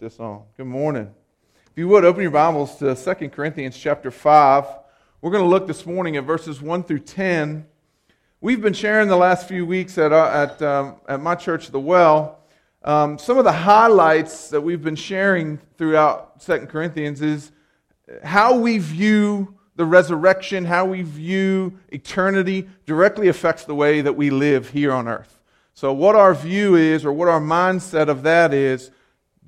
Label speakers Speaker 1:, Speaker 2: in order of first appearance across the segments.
Speaker 1: this. Good morning. If you would, open your Bibles to 2 Corinthians chapter 5. We're going to look this morning at verses 1 through 10. We've been sharing the last few weeks at, uh, at, um, at my church, The Well. Um, some of the highlights that we've been sharing throughout 2 Corinthians is how we view the resurrection, how we view eternity, directly affects the way that we live here on earth. So, what our view is, or what our mindset of that is,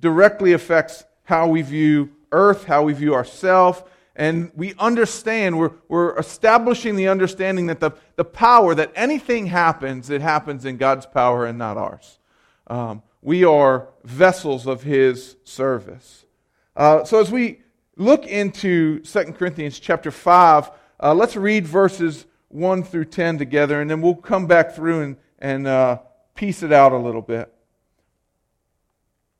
Speaker 1: directly affects how we view earth, how we view ourselves. And we understand, we're, we're establishing the understanding that the, the power, that anything happens, it happens in God's power and not ours. Um, we are vessels of His service. Uh, so as we look into 2 Corinthians chapter 5, uh, let's read verses 1 through 10 together, and then we'll come back through and, and uh, piece it out a little bit.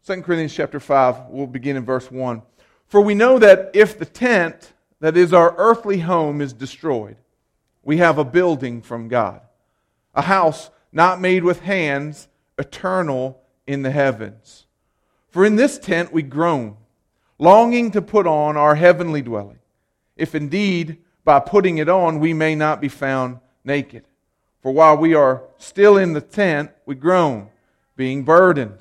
Speaker 1: 2 Corinthians chapter 5, we'll begin in verse 1. For we know that if the tent, that is our earthly home, is destroyed, we have a building from God, a house not made with hands, eternal in the heavens. For in this tent we groan, longing to put on our heavenly dwelling, if indeed by putting it on we may not be found naked. For while we are still in the tent, we groan, being burdened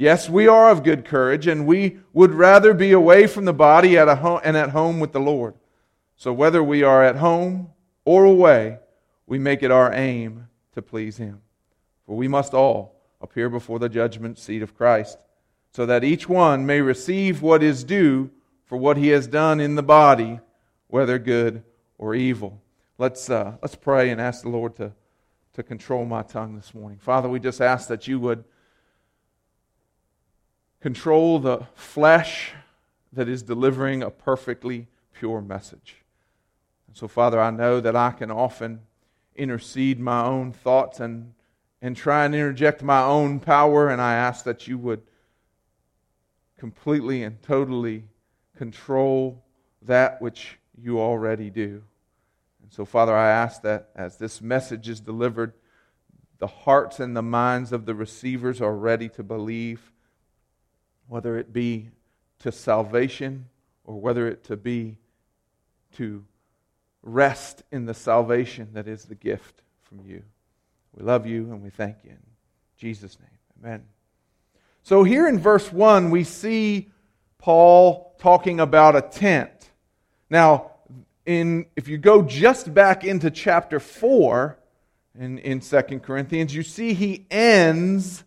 Speaker 1: Yes, we are of good courage, and we would rather be away from the body at and at home with the Lord. So whether we are at home or away, we make it our aim to please Him. For we must all appear before the judgment seat of Christ, so that each one may receive what is due for what he has done in the body, whether good or evil. Let's, uh, let's pray and ask the Lord to, to control my tongue this morning. Father, we just ask that you would control the flesh that is delivering a perfectly pure message. And so, Father, I know that I can often intercede my own thoughts and, and try and interject my own power, and I ask that you would completely and totally control that which you already do. And so, Father, I ask that as this message is delivered, the hearts and the minds of the receivers are ready to believe whether it be to salvation or whether it to be to rest in the salvation that is the gift from you. We love you and we thank you. In Jesus' name, amen. So here in verse 1, we see Paul talking about a tent. Now, in, if you go just back into chapter 4 in, in 2 Corinthians, you see he ends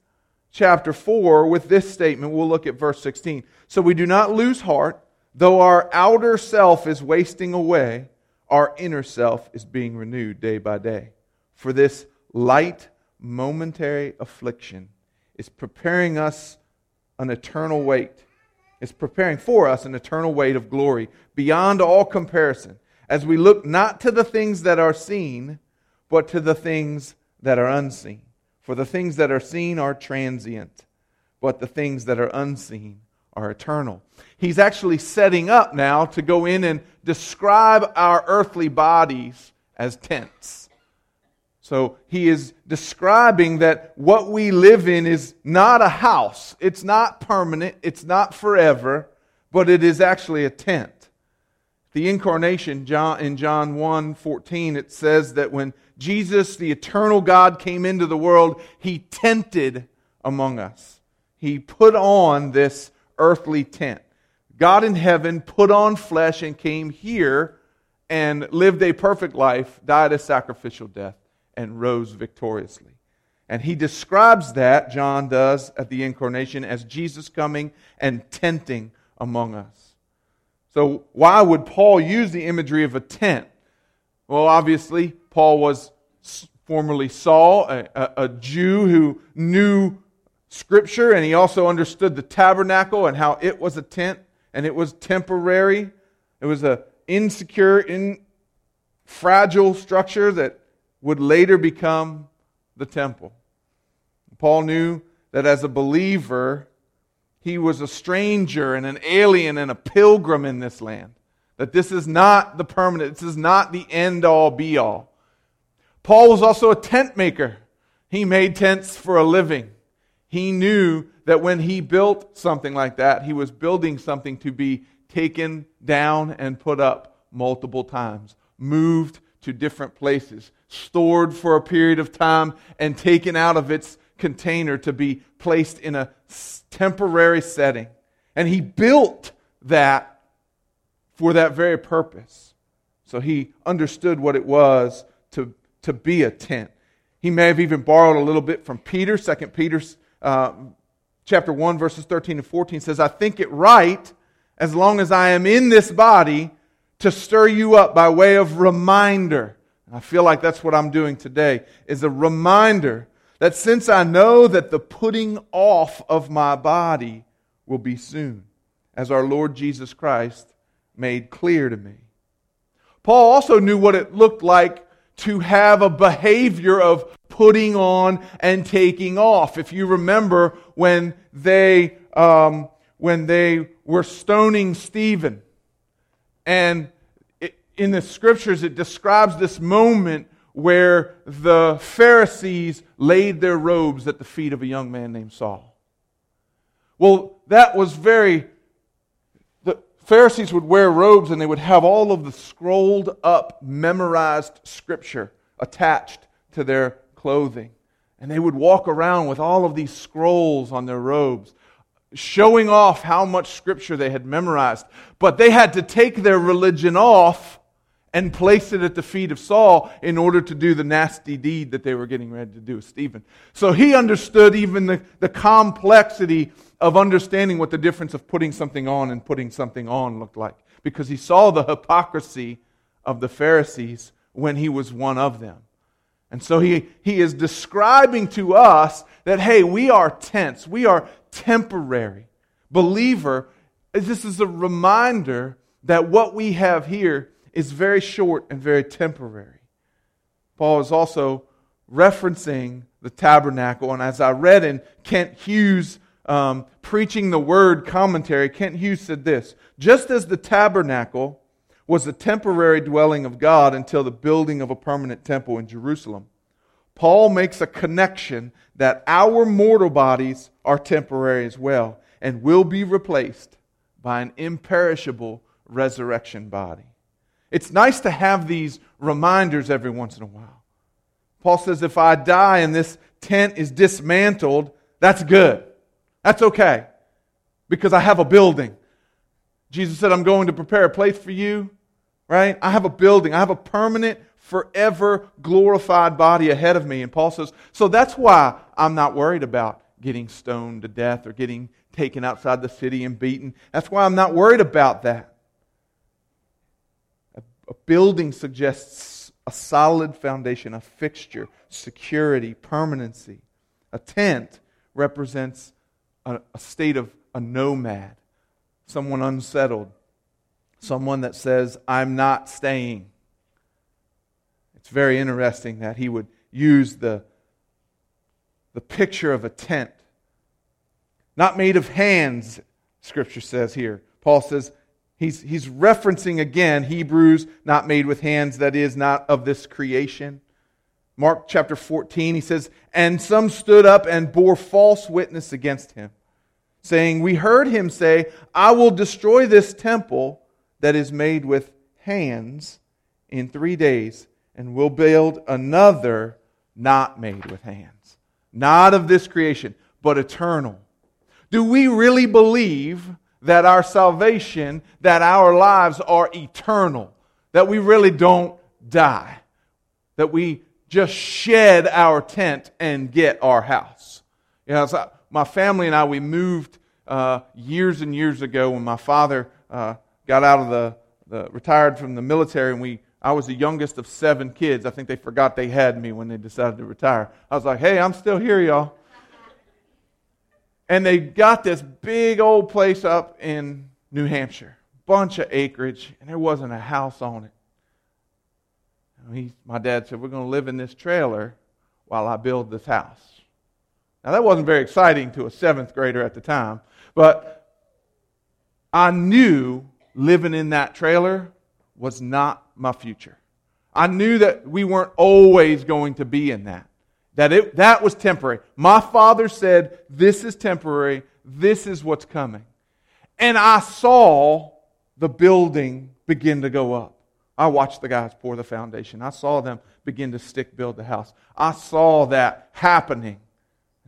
Speaker 1: chapter 4 with this statement. We'll look at verse 16. So we do not lose heart, though our outer self is wasting away, our inner self is being renewed day by day. For this light, momentary affliction is preparing us an eternal weight. It's preparing for us an eternal weight of glory beyond all comparison as we look not to the things that are seen, but to the things that are unseen. For the things that are seen are transient, but the things that are unseen are eternal. He's actually setting up now to go in and describe our earthly bodies as tents. So he is describing that what we live in is not a house. It's not permanent. It's not forever, but it is actually a tent. The incarnation John, in John 1 14, it says that when Jesus, the eternal God, came into the world, he tented among us. He put on this earthly tent. God in heaven put on flesh and came here and lived a perfect life, died a sacrificial death, and rose victoriously. And he describes that, John does, at the incarnation as Jesus coming and tenting among us. So, why would Paul use the imagery of a tent? Well, obviously, Paul was formerly Saul, a, a, Jew who knew Scripture, and he also understood the tabernacle and how it was a tent and it was temporary. It was an insecure, in, fragile structure that would later become the temple. Paul knew that as a believer, he was a stranger and an alien and a pilgrim in this land. That this is not the permanent, this is not the end all be all. Paul was also a tent maker. He made tents for a living. He knew that when he built something like that, he was building something to be taken down and put up multiple times, moved to different places, stored for a period of time, and taken out of its container to be placed in a temporary setting. And he built that for that very purpose. So he understood what it was to, to be a tent. He may have even borrowed a little bit from Peter. Second Peter uh, chapter 1, verses 13 and 14 says, I think it right, as long as I am in this body, to stir you up by way of reminder. I feel like that's what I'm doing today, is a reminder that since I know that the putting off of my body will be soon, as our Lord Jesus Christ made clear to me. Paul also knew what it looked like to have a behavior of putting on and taking off. If you remember when they, um, when they were stoning Stephen, and it, in the scriptures, it describes this moment where the Pharisees laid their robes at the feet of a young man named Saul. Well, that was very. Pharisees would wear robes and they would have all of the scrolled up, memorized scripture attached to their clothing. And they would walk around with all of these scrolls on their robes, showing off how much scripture they had memorized. But they had to take their religion off and place it at the feet of Saul in order to do the nasty deed that they were getting ready to do with Stephen. So he understood even the, the complexity of understanding what the difference of putting something on and putting something on looked like. Because he saw the hypocrisy of the Pharisees when he was one of them. And so he, he is describing to us that, hey, we are tents, we are temporary. Believer, this is a reminder that what we have here is very short and very temporary. Paul is also referencing the tabernacle, and as I read in Kent Hughes' um, preaching the word commentary, Kent Hughes said this Just as the tabernacle was a temporary dwelling of God until the building of a permanent temple in Jerusalem, Paul makes a connection that our mortal bodies are temporary as well and will be replaced by an imperishable resurrection body. It's nice to have these reminders every once in a while. Paul says, if I die and this tent is dismantled, that's good. That's okay. Because I have a building. Jesus said, I'm going to prepare a place for you, right? I have a building. I have a permanent, forever glorified body ahead of me. And Paul says, so that's why I'm not worried about getting stoned to death or getting taken outside the city and beaten. That's why I'm not worried about that. A building suggests a solid foundation, a fixture, security, permanency. A tent represents a, a state of a nomad, someone unsettled, someone that says, I'm not staying. It's very interesting that he would use the, the picture of a tent. Not made of hands, Scripture says here. Paul says, He's, he's referencing again Hebrews, not made with hands, that is, not of this creation. Mark chapter 14, he says, And some stood up and bore false witness against him, saying, We heard him say, I will destroy this temple that is made with hands in three days, and will build another not made with hands. Not of this creation, but eternal. Do we really believe that our salvation, that our lives are eternal, that we really don't die, that we just shed our tent and get our house. You know, so my family and I, we moved uh, years and years ago when my father uh, got out of the, the, retired from the military, and we, I was the youngest of seven kids. I think they forgot they had me when they decided to retire. I was like, hey, I'm still here, y'all and they got this big old place up in New Hampshire. bunch of acreage, and there wasn't a house on it. He, my dad said, We're going to live in this trailer while I build this house. Now, that wasn't very exciting to a seventh grader at the time, but I knew living in that trailer was not my future. I knew that we weren't always going to be in that. That it, that was temporary. My father said, This is temporary. This is what's coming. And I saw the building begin to go up. I watched the guys pour the foundation. I saw them begin to stick build the house. I saw that happening.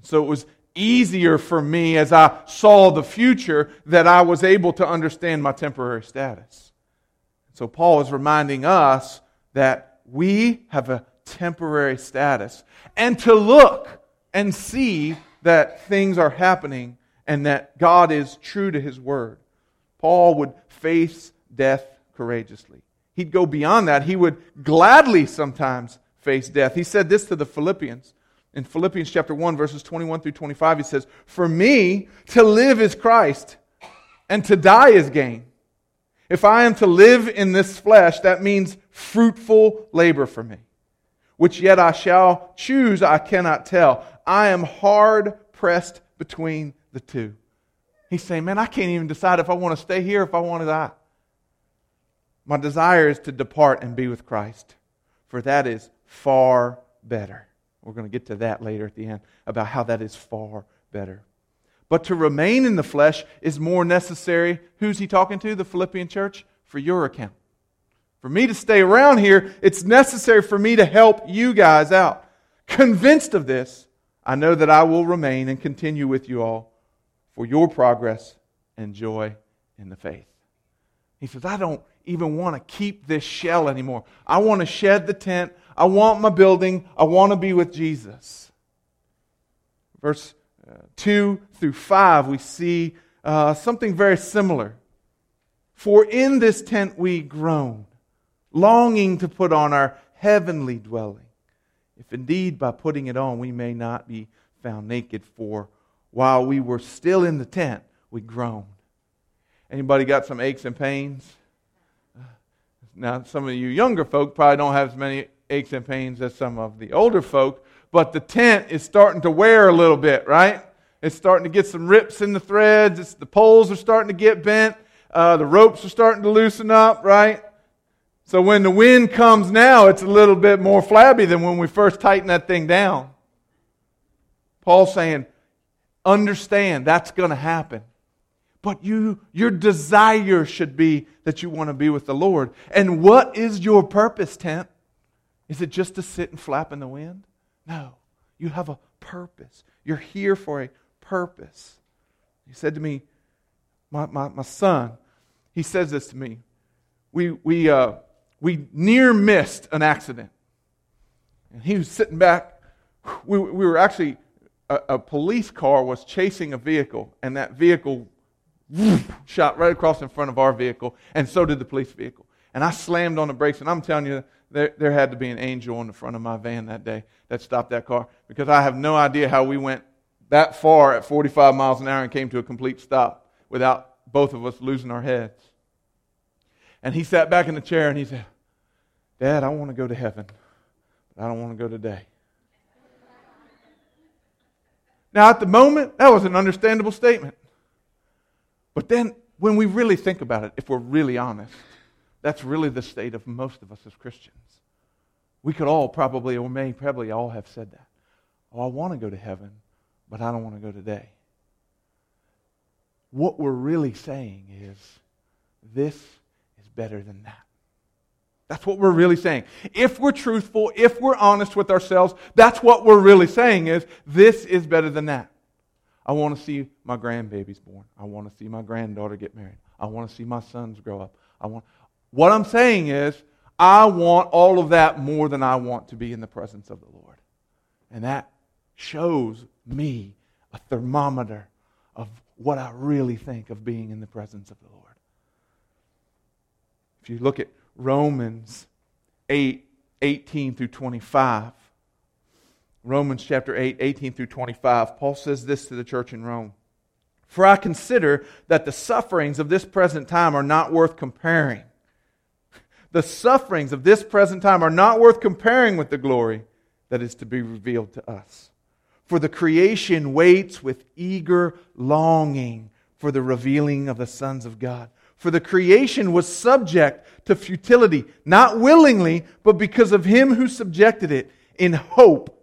Speaker 1: So it was easier for me as I saw the future that I was able to understand my temporary status. So Paul is reminding us that we have a temporary status and to look and see that things are happening and that God is true to his word. Paul would face death courageously. He'd go beyond that. He would gladly sometimes face death. He said this to the Philippians. In Philippians chapter 1, verses 21 through 25, he says, For me, to live is Christ, and to die is gain. If I am to live in this flesh, that means fruitful labor for me. Which yet I shall choose, I cannot tell. I am hard pressed between the two. He's saying, Man, I can't even decide if I want to stay here, if I want to die. My desire is to depart and be with Christ, for that is far better. We're going to get to that later at the end about how that is far better. But to remain in the flesh is more necessary. Who's he talking to? The Philippian church? For your account. For me to stay around here, it's necessary for me to help you guys out. Convinced of this, I know that I will remain and continue with you all for your progress and joy in the faith. He says, I don't even want to keep this shell anymore. I want to shed the tent. I want my building. I want to be with Jesus. Verse uh, 2 through 5, we see uh, something very similar. For in this tent we groan, longing to put on our heavenly dwelling. If indeed by putting it on we may not be found naked, for while we were still in the tent, we groaned. Anybody got some aches and pains? Now, some of you younger folk probably don't have as many aches and pains as some of the older folk, but the tent is starting to wear a little bit, right? It's starting to get some rips in the threads. It's, the poles are starting to get bent. Uh, the ropes are starting to loosen up, right? So when the wind comes now, it's a little bit more flabby than when we first tightened that thing down. Paul's saying, understand that's going to happen. But you, your desire should be that you want to be with the Lord. And what is your purpose, tent? Is it just to sit and flap in the wind? No. You have a purpose. You're here for a purpose. He said to me, my, my, my son, he says this to me. We, we, uh, we near missed an accident. And he was sitting back. We, we were actually, a, a police car was chasing a vehicle, and that vehicle shot right across in front of our vehicle, and so did the police vehicle. And I slammed on the brakes, and I'm telling you, there, there had to be an angel on the front of my van that day that stopped that car because I have no idea how we went that far at 45 miles an hour and came to a complete stop without both of us losing our heads. And he sat back in the chair and he said, Dad, I want to go to heaven, but I don't want to go today. Now, at the moment, that was an understandable statement. But then, when we really think about it, if we're really honest, that's really the state of most of us as Christians. We could all probably, or may probably all have said that. Oh, I want to go to heaven, but I don't want to go today. What we're really saying is, this is better than that. That's what we're really saying. If we're truthful, if we're honest with ourselves, that's what we're really saying is, this is better than that. I want to see my grandbabies born. I want to see my granddaughter get married. I want to see my sons grow up. I want What I'm saying is I want all of that more than I want to be in the presence of the Lord. And that shows me a thermometer of what I really think of being in the presence of the Lord. If you look at Romans 8 18 through 25, Romans chapter 8, 18 through 25, Paul says this to the church in Rome For I consider that the sufferings of this present time are not worth comparing. The sufferings of this present time are not worth comparing with the glory that is to be revealed to us. For the creation waits with eager longing for the revealing of the sons of God. For the creation was subject to futility, not willingly, but because of him who subjected it, in hope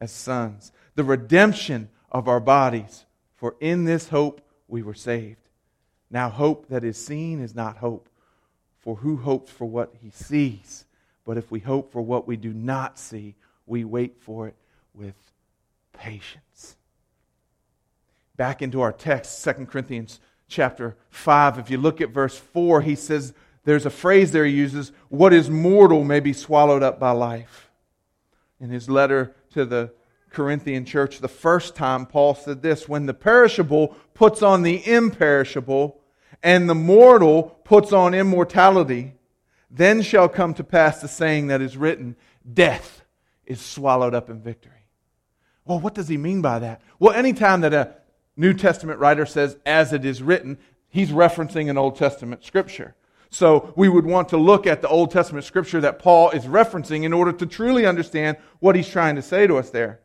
Speaker 1: as sons, the redemption of our bodies. For in this hope we were saved. Now, hope that is seen is not hope. For who hopes for what he sees? But if we hope for what we do not see, we wait for it with patience. Back into our text, 2 Corinthians chapter 5. If you look at verse 4, he says, there's a phrase there he uses, what is mortal may be swallowed up by life. In his letter to the Corinthian church the first time, Paul said this When the perishable puts on the imperishable, and the mortal puts on immortality, then shall come to pass the saying that is written Death is swallowed up in victory. Well, what does he mean by that? Well, anytime that a New Testament writer says, as it is written, he's referencing an Old Testament scripture. So we would want to look at the Old Testament scripture that Paul is referencing in order to truly understand what he's trying to say to us there.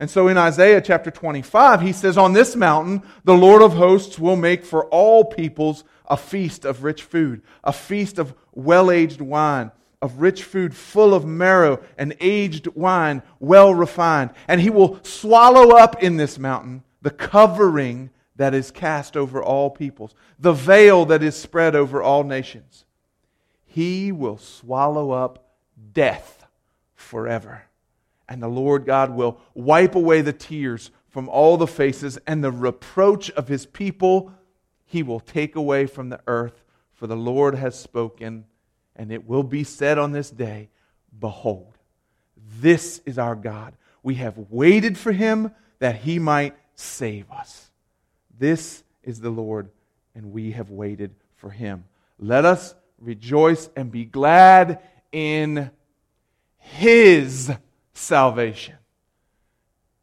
Speaker 1: And so in Isaiah chapter 25, he says, On this mountain, the Lord of hosts will make for all peoples a feast of rich food, a feast of well aged wine, of rich food full of marrow and aged wine, well refined. And he will swallow up in this mountain the covering that is cast over all peoples, the veil that is spread over all nations. He will swallow up death forever and the Lord God will wipe away the tears from all the faces, and the reproach of his people he will take away from the earth. For the Lord has spoken, and it will be said on this day Behold, this is our God. We have waited for him that he might save us. This is the Lord, and we have waited for him. Let us rejoice and be glad in his salvation.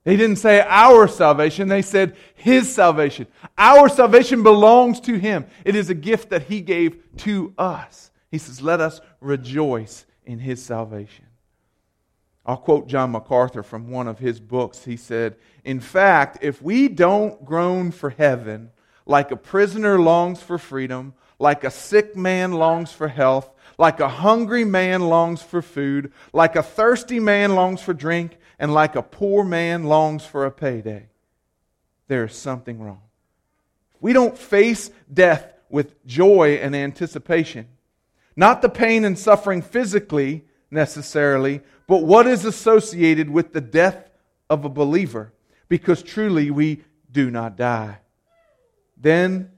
Speaker 1: They didn't say our salvation, they said his salvation. Our salvation belongs to him. It is a gift that he gave to us. He says, Let us rejoice in his salvation. I'll quote John MacArthur from one of his books. He said, In fact, if we don't groan for heaven like a prisoner longs for freedom, like a sick man longs for health, like a hungry man longs for food, like a thirsty man longs for drink, and like a poor man longs for a payday. There is something wrong. We don't face death with joy and anticipation. Not the pain and suffering physically necessarily, but what is associated with the death of a believer, because truly we do not die. Then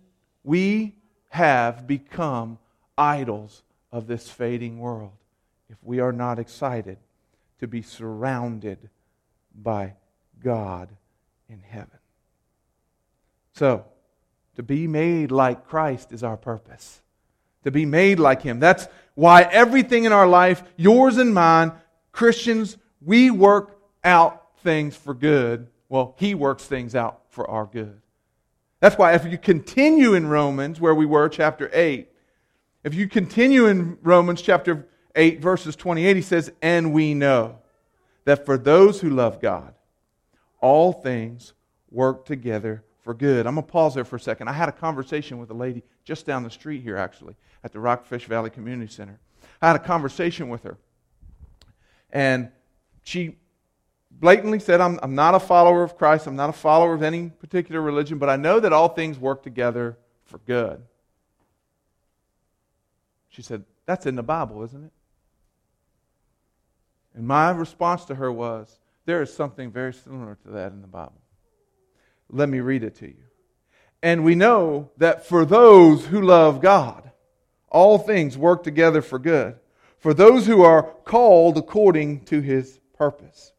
Speaker 1: we have become idols of this fading world if we are not excited to be surrounded by God in heaven. So, to be made like Christ is our purpose. To be made like Him. That's why everything in our life, yours and mine, Christians, we work out things for good. Well, He works things out for our good. That's why if you continue in Romans, where we were, chapter 8, if you continue in Romans chapter 8, verses 28, he says, And we know that for those who love God, all things work together for good. I'm going to pause there for a second. I had a conversation with a lady just down the street here, actually, at the Rockfish Valley Community Center. I had a conversation with her. And she blatantly said, I'm, I'm not a follower of Christ. I'm not a follower of any particular religion, but I know that all things work together for good. She said, That's in the Bible, isn't it? And my response to her was, There is something very similar to that in the Bible. Let me read it to you. And we know that for those who love God, all things work together for good. For those who are called according to his purpose.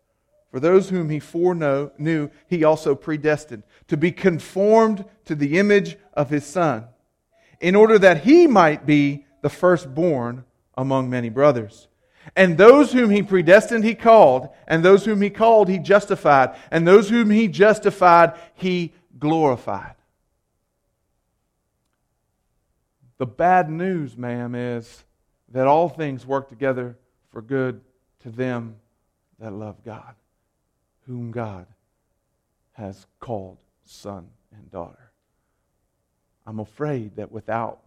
Speaker 1: For those whom he foreknew, he also predestined to be conformed to the image of his Son, in order that he might be the firstborn among many brothers. And those whom he predestined, he called. And those whom he called, he justified. And those whom he justified, he glorified. The bad news, ma'am, is that all things work together for good to them that love God, whom God has called son and daughter. I'm afraid that without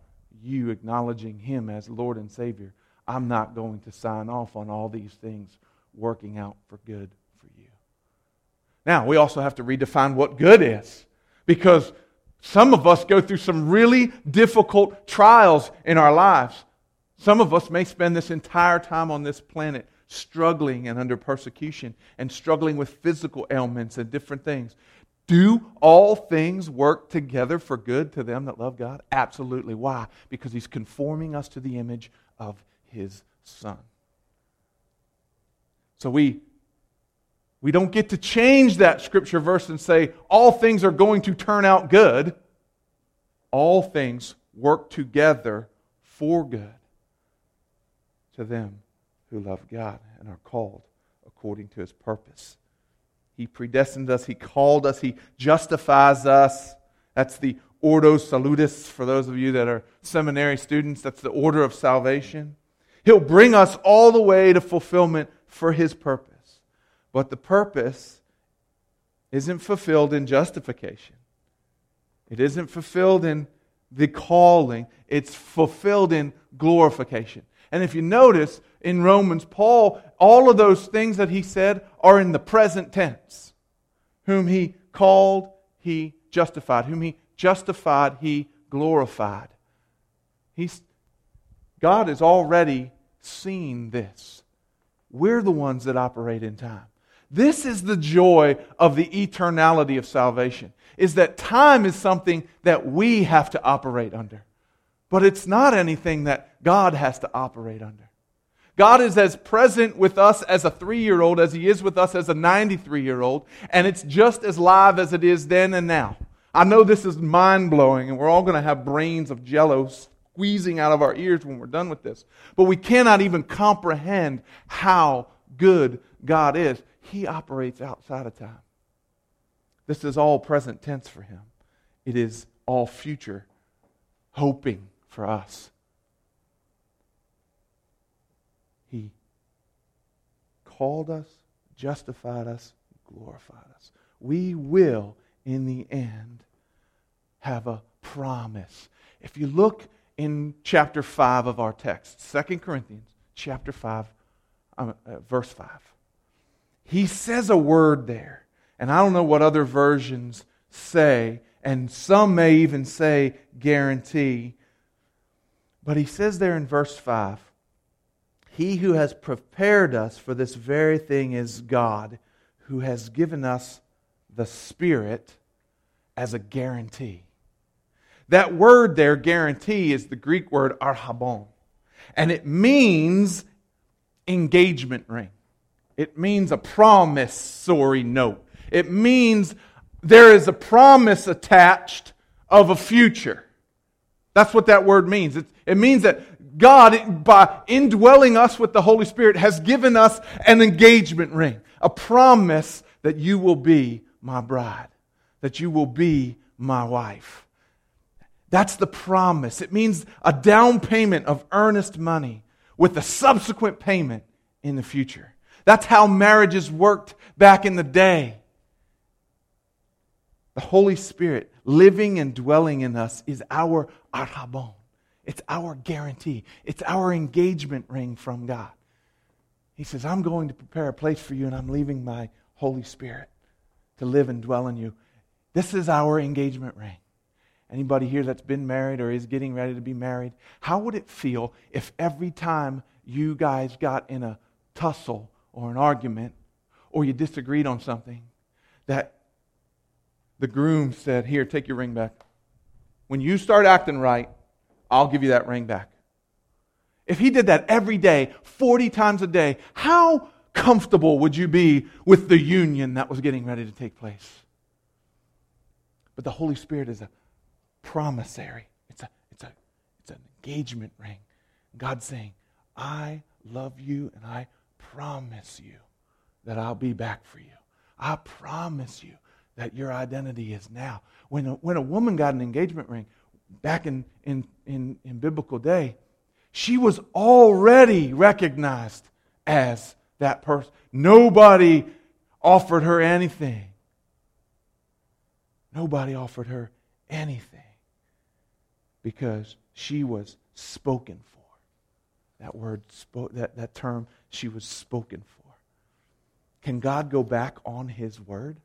Speaker 1: you acknowledging Him as Lord and Savior, I'm not going to sign off on all these things working out for good for you. Now, we also have to redefine what good is because some of us go through some really difficult trials in our lives. Some of us may spend this entire time on this planet struggling and under persecution and struggling with physical ailments and different things. Do all things work together for good to them that love God? Absolutely. Why? Because He's conforming us to the image of His Son. So we, we don't get to change that scripture verse and say, all things are going to turn out good. All things work together for good to them who love God and are called according to His purpose. He predestined us, He called us, He justifies us. That's the Ordo Salutis for those of you that are seminary students. That's the order of salvation. He'll bring us all the way to fulfillment for His purpose. But the purpose isn't fulfilled in justification, it isn't fulfilled in the calling, it's fulfilled in glorification. And if you notice in Romans, Paul, all of those things that he said are in the present tense. Whom he called, he justified. Whom he justified, he glorified. He's, God has already seen this. We're the ones that operate in time. This is the joy of the eternality of salvation, is that time is something that we have to operate under. But it's not anything that God has to operate under. God is as present with us as a three year old as he is with us as a 93 year old, and it's just as live as it is then and now. I know this is mind blowing, and we're all going to have brains of jello squeezing out of our ears when we're done with this. But we cannot even comprehend how good God is. He operates outside of time. This is all present tense for him, it is all future hoping for us. He called us, justified us, glorified us. We will, in the end, have a promise. If you look in chapter 5 of our text, 2 Corinthians chapter 5, um, uh, verse 5, he says a word there. And I don't know what other versions say, and some may even say guarantee. But he says there in verse 5 he who has prepared us for this very thing is God, who has given us the Spirit as a guarantee. That word there, guarantee, is the Greek word arrabon, And it means engagement ring. It means a promissory note. It means there is a promise attached of a future. That's what that word means. It, it means that God, by indwelling us with the Holy Spirit, has given us an engagement ring, a promise that you will be my bride, that you will be my wife. That's the promise. It means a down payment of earnest money with a subsequent payment in the future. That's how marriages worked back in the day. The Holy Spirit living and dwelling in us is our arrabon. It's our guarantee, it's our engagement ring from God. He says, I'm going to prepare a place for you, and I'm leaving my Holy Spirit to live and dwell in you. This is our engagement ring. Anybody here that's been married or is getting ready to be married, how would it feel if every time you guys got in a tussle or an argument or you disagreed on something, that the groom said, Here, take your ring back. when you start acting right, I'll give you that ring back. If he did that every day, 40 times a day, how comfortable would you be with the union that was getting ready to take place? But the Holy Spirit is a promissory. It's a it's a it's an engagement ring. God's saying, "I love you and I promise you that I'll be back for you. I promise you that your identity is now." When a, when a woman got an engagement ring back in in in, in biblical day, she was already recognized as that person. Nobody offered her anything. Nobody offered her anything because she was spoken for. That word, that, that term, she was spoken for. Can God go back on his word?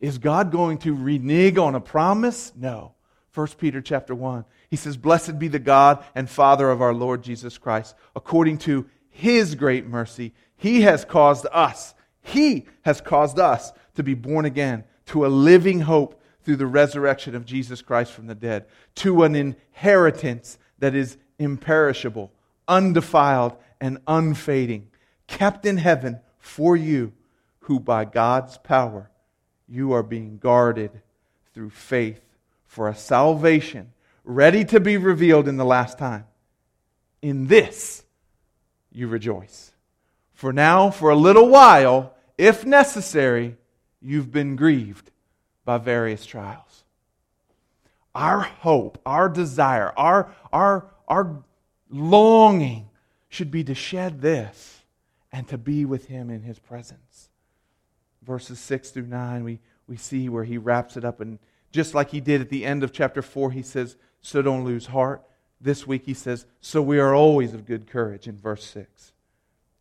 Speaker 1: Is God going to renege on a promise? No. 1 Peter chapter 1. He says, Blessed be the God and Father of our Lord Jesus Christ. According to his great mercy, he has caused us, he has caused us to be born again to a living hope through the resurrection of Jesus Christ from the dead, to an inheritance that is imperishable, undefiled, and unfading, kept in heaven for you, who by God's power you are being guarded through faith for a salvation ready to be revealed in the last time. In this you rejoice. For now, for a little while, if necessary, you've been grieved by various trials. Our hope, our desire, our, our, our longing should be to shed this and to be with Him in His presence. Verses 6 through 9, we, we see where He wraps it up. And just like He did at the end of chapter 4, He says, So don't lose heart. This week He says, So we are always of good courage in verse 6.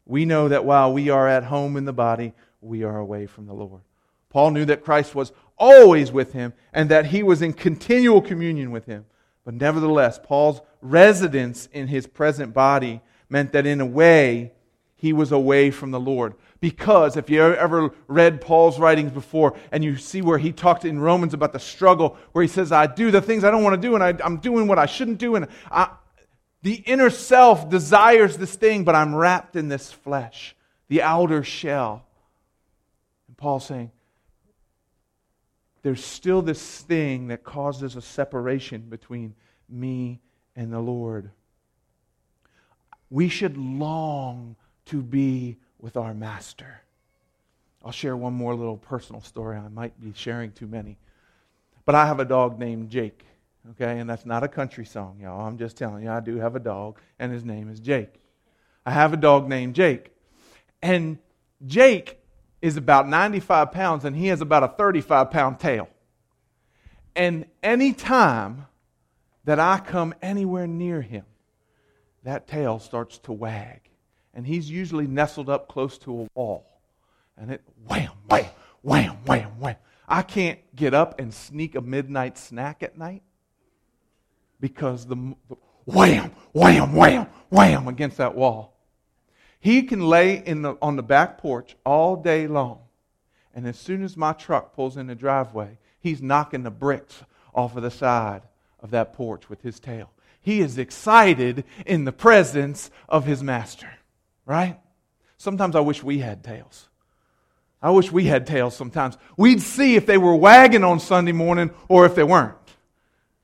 Speaker 1: We know that while we are at home in the body, we are away from the Lord. Paul knew that Christ was always with him and that he was in continual communion with him. But nevertheless, Paul's residence in his present body meant that in a way he was away from the Lord. Because if you ever read Paul's writings before and you see where he talked in Romans about the struggle, where he says, I do the things I don't want to do and I, am doing what I shouldn't do, and I, the inner self desires this thing, but I'm wrapped in this flesh, the outer shell. And Paul's saying, there's still this thing that causes a separation between me and the Lord. We should long to be with our Master. I'll share one more little personal story. I might be sharing too many. But I have a dog named Jake, okay? And that's not a country song, y'all. I'm just telling you, I do have a dog, and his name is Jake. I have a dog named Jake. And Jake is about 95 pounds and he has about a 35 pound tail. And any time that I come anywhere near him, that tail starts to wag. And he's usually nestled up close to a wall. And it wham, wham, wham, wham, wham. I can't get up and sneak a midnight snack at night because the, the wham, wham, wham, wham against that wall. He can lay in the, on the back porch all day long. And as soon as my truck pulls in the driveway, he's knocking the bricks off of the side of that porch with his tail. He is excited in the presence of his master, right? Sometimes I wish we had tails. I wish we had tails sometimes. We'd see if they were wagging on Sunday morning or if they weren't.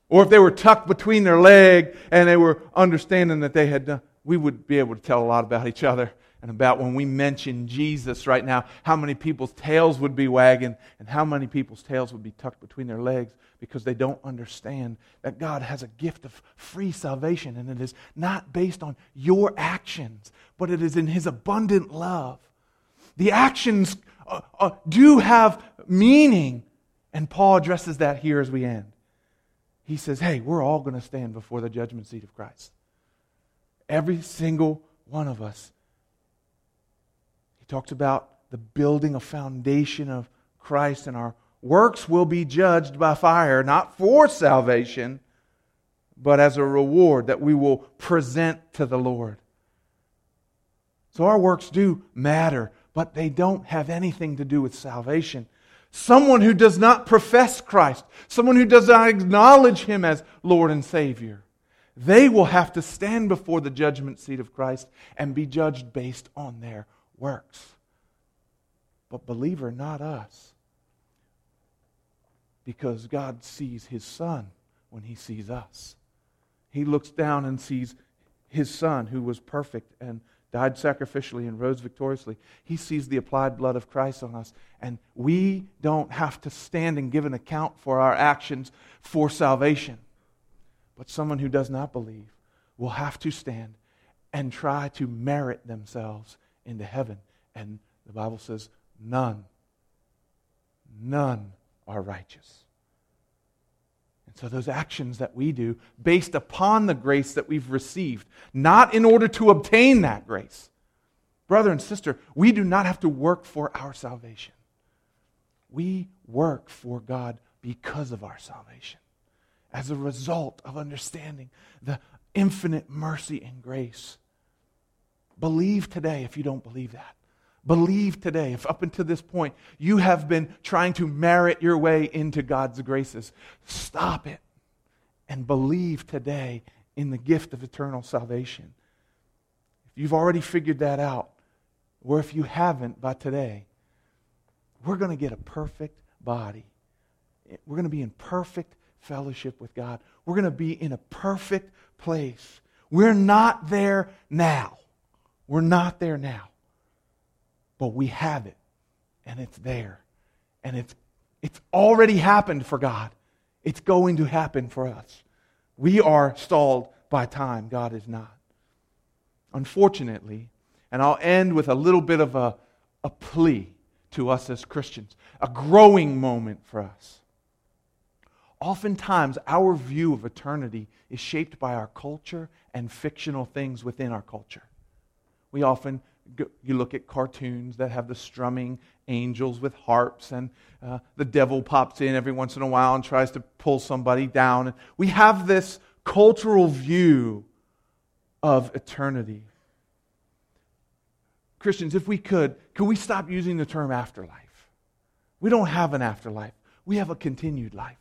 Speaker 1: Or if they were tucked between their leg and they were understanding that they had done we would be able to tell a lot about each other and about when we mention Jesus right now, how many people's tails would be wagging and how many people's tails would be tucked between their legs because they don't understand that God has a gift of free salvation and it is not based on your actions, but it is in His abundant love. The actions uh, uh, do have meaning, and Paul addresses that here as we end. He says, Hey, we're all going to stand before the judgment seat of Christ. Every single one of us. He talks about the building a foundation of Christ, and our works will be judged by fire, not for salvation, but as a reward that we will present to the Lord. So our works do matter, but they don't have anything to do with salvation. someone who does not profess Christ, someone who does not acknowledge him as Lord and Savior, they will have to stand before the judgment seat of Christ and be judged based on their works. But, believer, not us. Because God sees his Son when he sees us. He looks down and sees his Son, who was perfect and died sacrificially and rose victoriously. He sees the applied blood of Christ on us. And we don't have to stand and give an account for our actions for salvation. But someone who does not believe will have to stand and try to merit themselves into heaven. And the Bible says, none, none are righteous. And so, those actions that we do, based upon the grace that we've received, not in order to obtain that grace. Brother and sister, we do not have to work for our salvation. We work for God because of our salvation, as a result of understanding the infinite mercy and grace. Believe today if you don't believe that. Believe today, if up until this point you have been trying to merit your way into God's graces, stop it and believe today in the gift of eternal salvation. If you've already figured that out, or if you haven't by today, we're going to get a perfect body. We're going to be in perfect fellowship with God. We're going to be in a perfect place. We're not there now. We're not there now but we have it and it's there and it's it's already happened for God. It's going to happen for us. We are stalled by time, God is not. Unfortunately, and I'll end with a little bit of a, a plea to us as Christians, a growing moment for us. Oftentimes, our view of eternity is shaped by our culture and fictional things within our culture. We often you look at cartoons that have the strumming angels with harps, and uh, the devil pops in every once in a while and tries to pull somebody down. We have this cultural view of eternity. Christians, if we could, could we stop using the term afterlife? We don't have an afterlife. We have a continued life.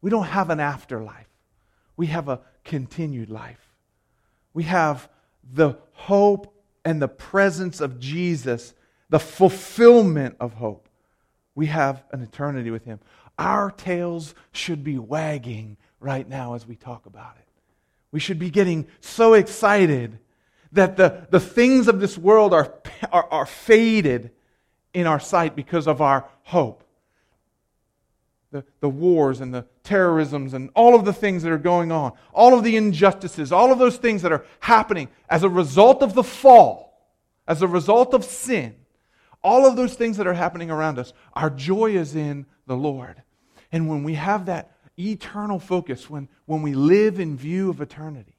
Speaker 1: We don't have an afterlife. We have a continued life. We have the hope and the presence of Jesus, the fulfillment of hope. We have an eternity with Him. Our tails should be wagging right now as we talk about it. We should be getting so excited that the, the things of this world are, are, are faded in our sight because of our hope the, the wars and the terrorisms and all of the things that are going on, all of the injustices, all of those things that are happening as a result of the fall, as a result of sin, all of those things that are happening around us, our joy is in the Lord. And when we have that eternal focus, when, when we live in view of eternity,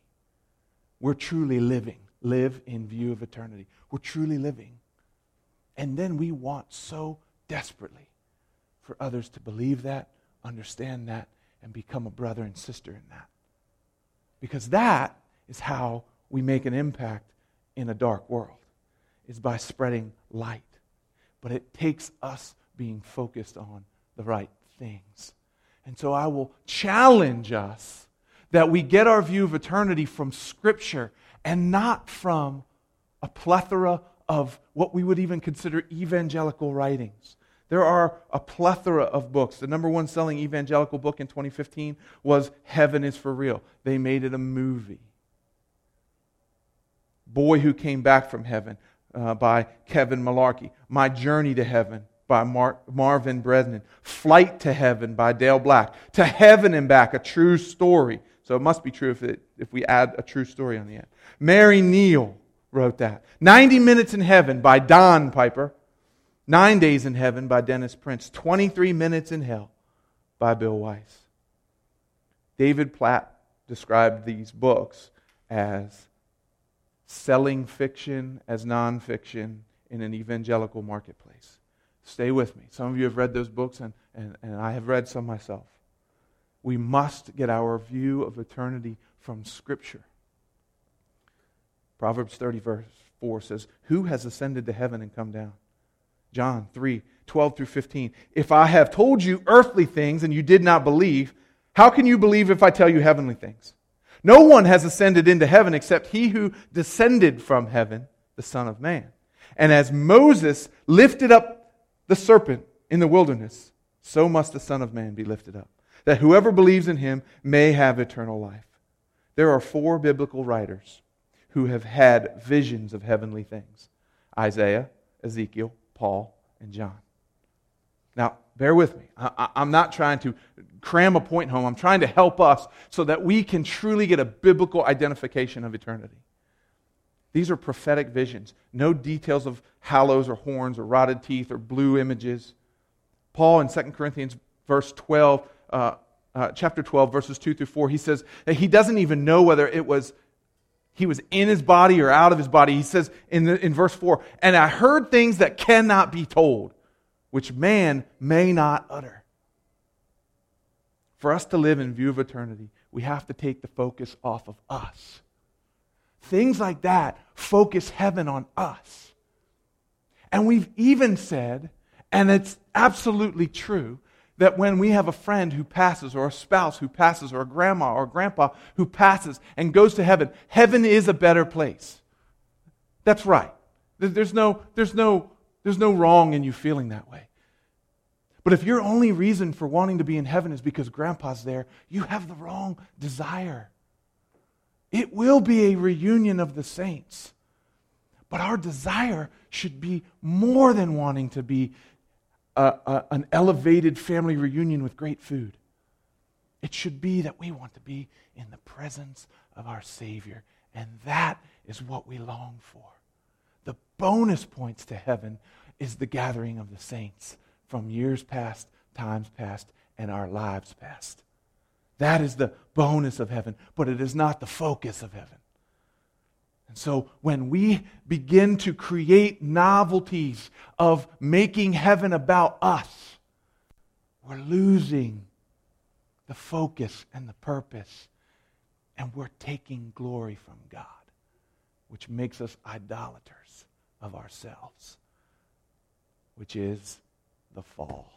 Speaker 1: we're truly living. Live in view of eternity. We're truly living. And then we want so desperately for others to believe that, understand that, and become a brother and sister in that. Because that is how we make an impact in a dark world, is by spreading light. But it takes us being focused on the right things. And so I will challenge us that we get our view of eternity from Scripture and not from a plethora of what we would even consider evangelical writings. There are a plethora of books. The number one selling evangelical book in 2015 was Heaven is for Real. They made it a movie. Boy Who Came Back from Heaven uh, by Kevin Malarkey. My Journey to Heaven by Mar- Marvin Brennan. Flight to Heaven by Dale Black. To Heaven and Back, a true story. So it must be true if, it, if we add a true story on the end. Mary Neal wrote that. 90 Minutes in Heaven by Don Piper. Nine Days in Heaven by Dennis Prince. 23 Minutes in Hell by Bill Wiese. David Platt described these books as selling fiction as nonfiction in an evangelical marketplace. Stay with me. Some of you have read those books, and, and, and I have read some myself. We must get our view of eternity from Scripture. Proverbs 30, verse 4 says, Who has ascended to heaven and come down? John 3 12 through 15. If I have told you earthly things and you did not believe, how can you believe if I tell you heavenly things? No one has ascended into heaven except he who descended from heaven, the Son of Man. And as Moses lifted up the serpent in the wilderness, so must the Son of Man be lifted up, that whoever believes in him may have eternal life. There are four biblical writers who have had visions of heavenly things Isaiah, Ezekiel, Paul, and John. Now, bear with me. I, am not trying to cram a point home. I'm trying to help us so that we can truly get a biblical identification of eternity. These are prophetic visions. No details of hallows or horns or rotted teeth or blue images. Paul in 2 Corinthians verse 12, uh, uh, chapter 12, verses 2 through 4, he says that he doesn't even know whether it was he was in his body or out of his body. He says in, the, in verse 4, and I heard things that cannot be told, which man may not utter. For us to live in view of eternity, we have to take the focus off of us. Things like that focus heaven on us. And we've even said, and it's absolutely true, that when we have a friend who passes, or a spouse who passes, or a grandma or a grandpa who passes and goes to heaven, heaven is a better place. That's right. There's no, there's no, there's no wrong in you feeling that way. But if your only reason for wanting to be in heaven is because grandpa's there, you have the wrong desire. It will be a reunion of the saints. But our desire should be more than wanting to be a, a, an elevated family reunion with great food. It should be that we want to be in the presence of our Savior. And that is what we long for. The bonus points to heaven is the gathering of the saints from years past, times past, and our lives past. That is the bonus of heaven, but it is not the focus of heaven. And so when we begin to create novelties of making heaven about us, we're losing the focus and the purpose, and we're taking glory from God, which makes us idolaters of ourselves, which is the fall.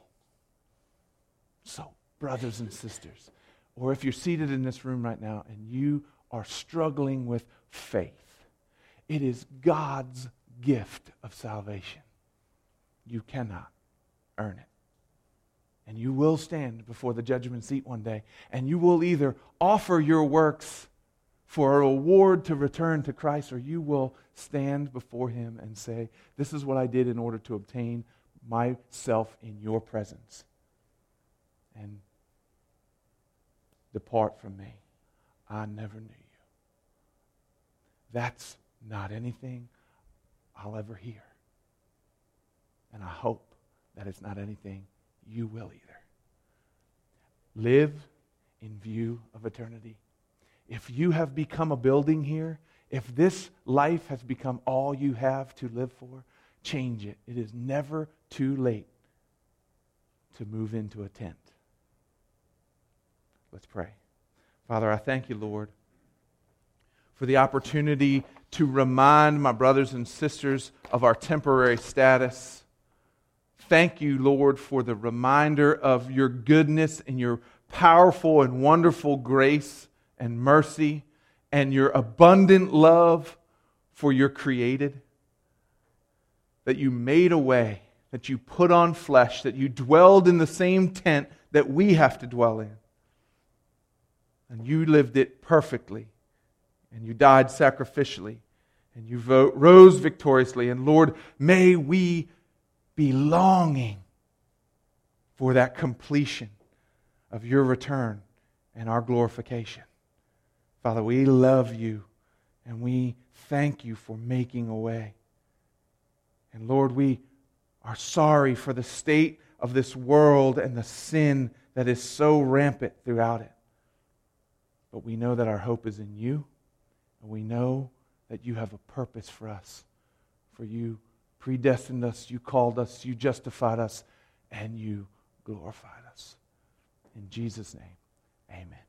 Speaker 1: So, brothers and sisters, or if you're seated in this room right now and you are struggling with faith, it is God's gift of salvation. You cannot earn it. And you will stand before the judgment seat one day, and you will either offer your works for a reward to return to Christ, or you will stand before Him and say, This is what I did in order to obtain myself in your presence. And depart from me. I never knew you. That's not anything I'll ever hear. And I hope that it's not anything you will either. Live in view of eternity. If you have become a building here, if this life has become all you have to live for, change it. It is never too late to move into a tent. Let's pray. Father, I thank you, Lord, for the opportunity to remind my brothers and sisters of our temporary status. Thank you, Lord, for the reminder of your goodness and your powerful and wonderful grace and mercy and your abundant love for your created. That you made a way, that you put on flesh, that you dwelled in the same tent that we have to dwell in. And you lived it perfectly and you died sacrificially, and you rose victoriously. And Lord, may we be longing for that completion of your return and our glorification. Father, we love you and we thank you for making a way. And Lord, we are sorry for the state of this world and the sin that is so rampant throughout it. But we know that our hope is in you. And we know that you have a purpose for us. For you predestined us, you called us, you justified us, and you glorified us. In Jesus' name, amen.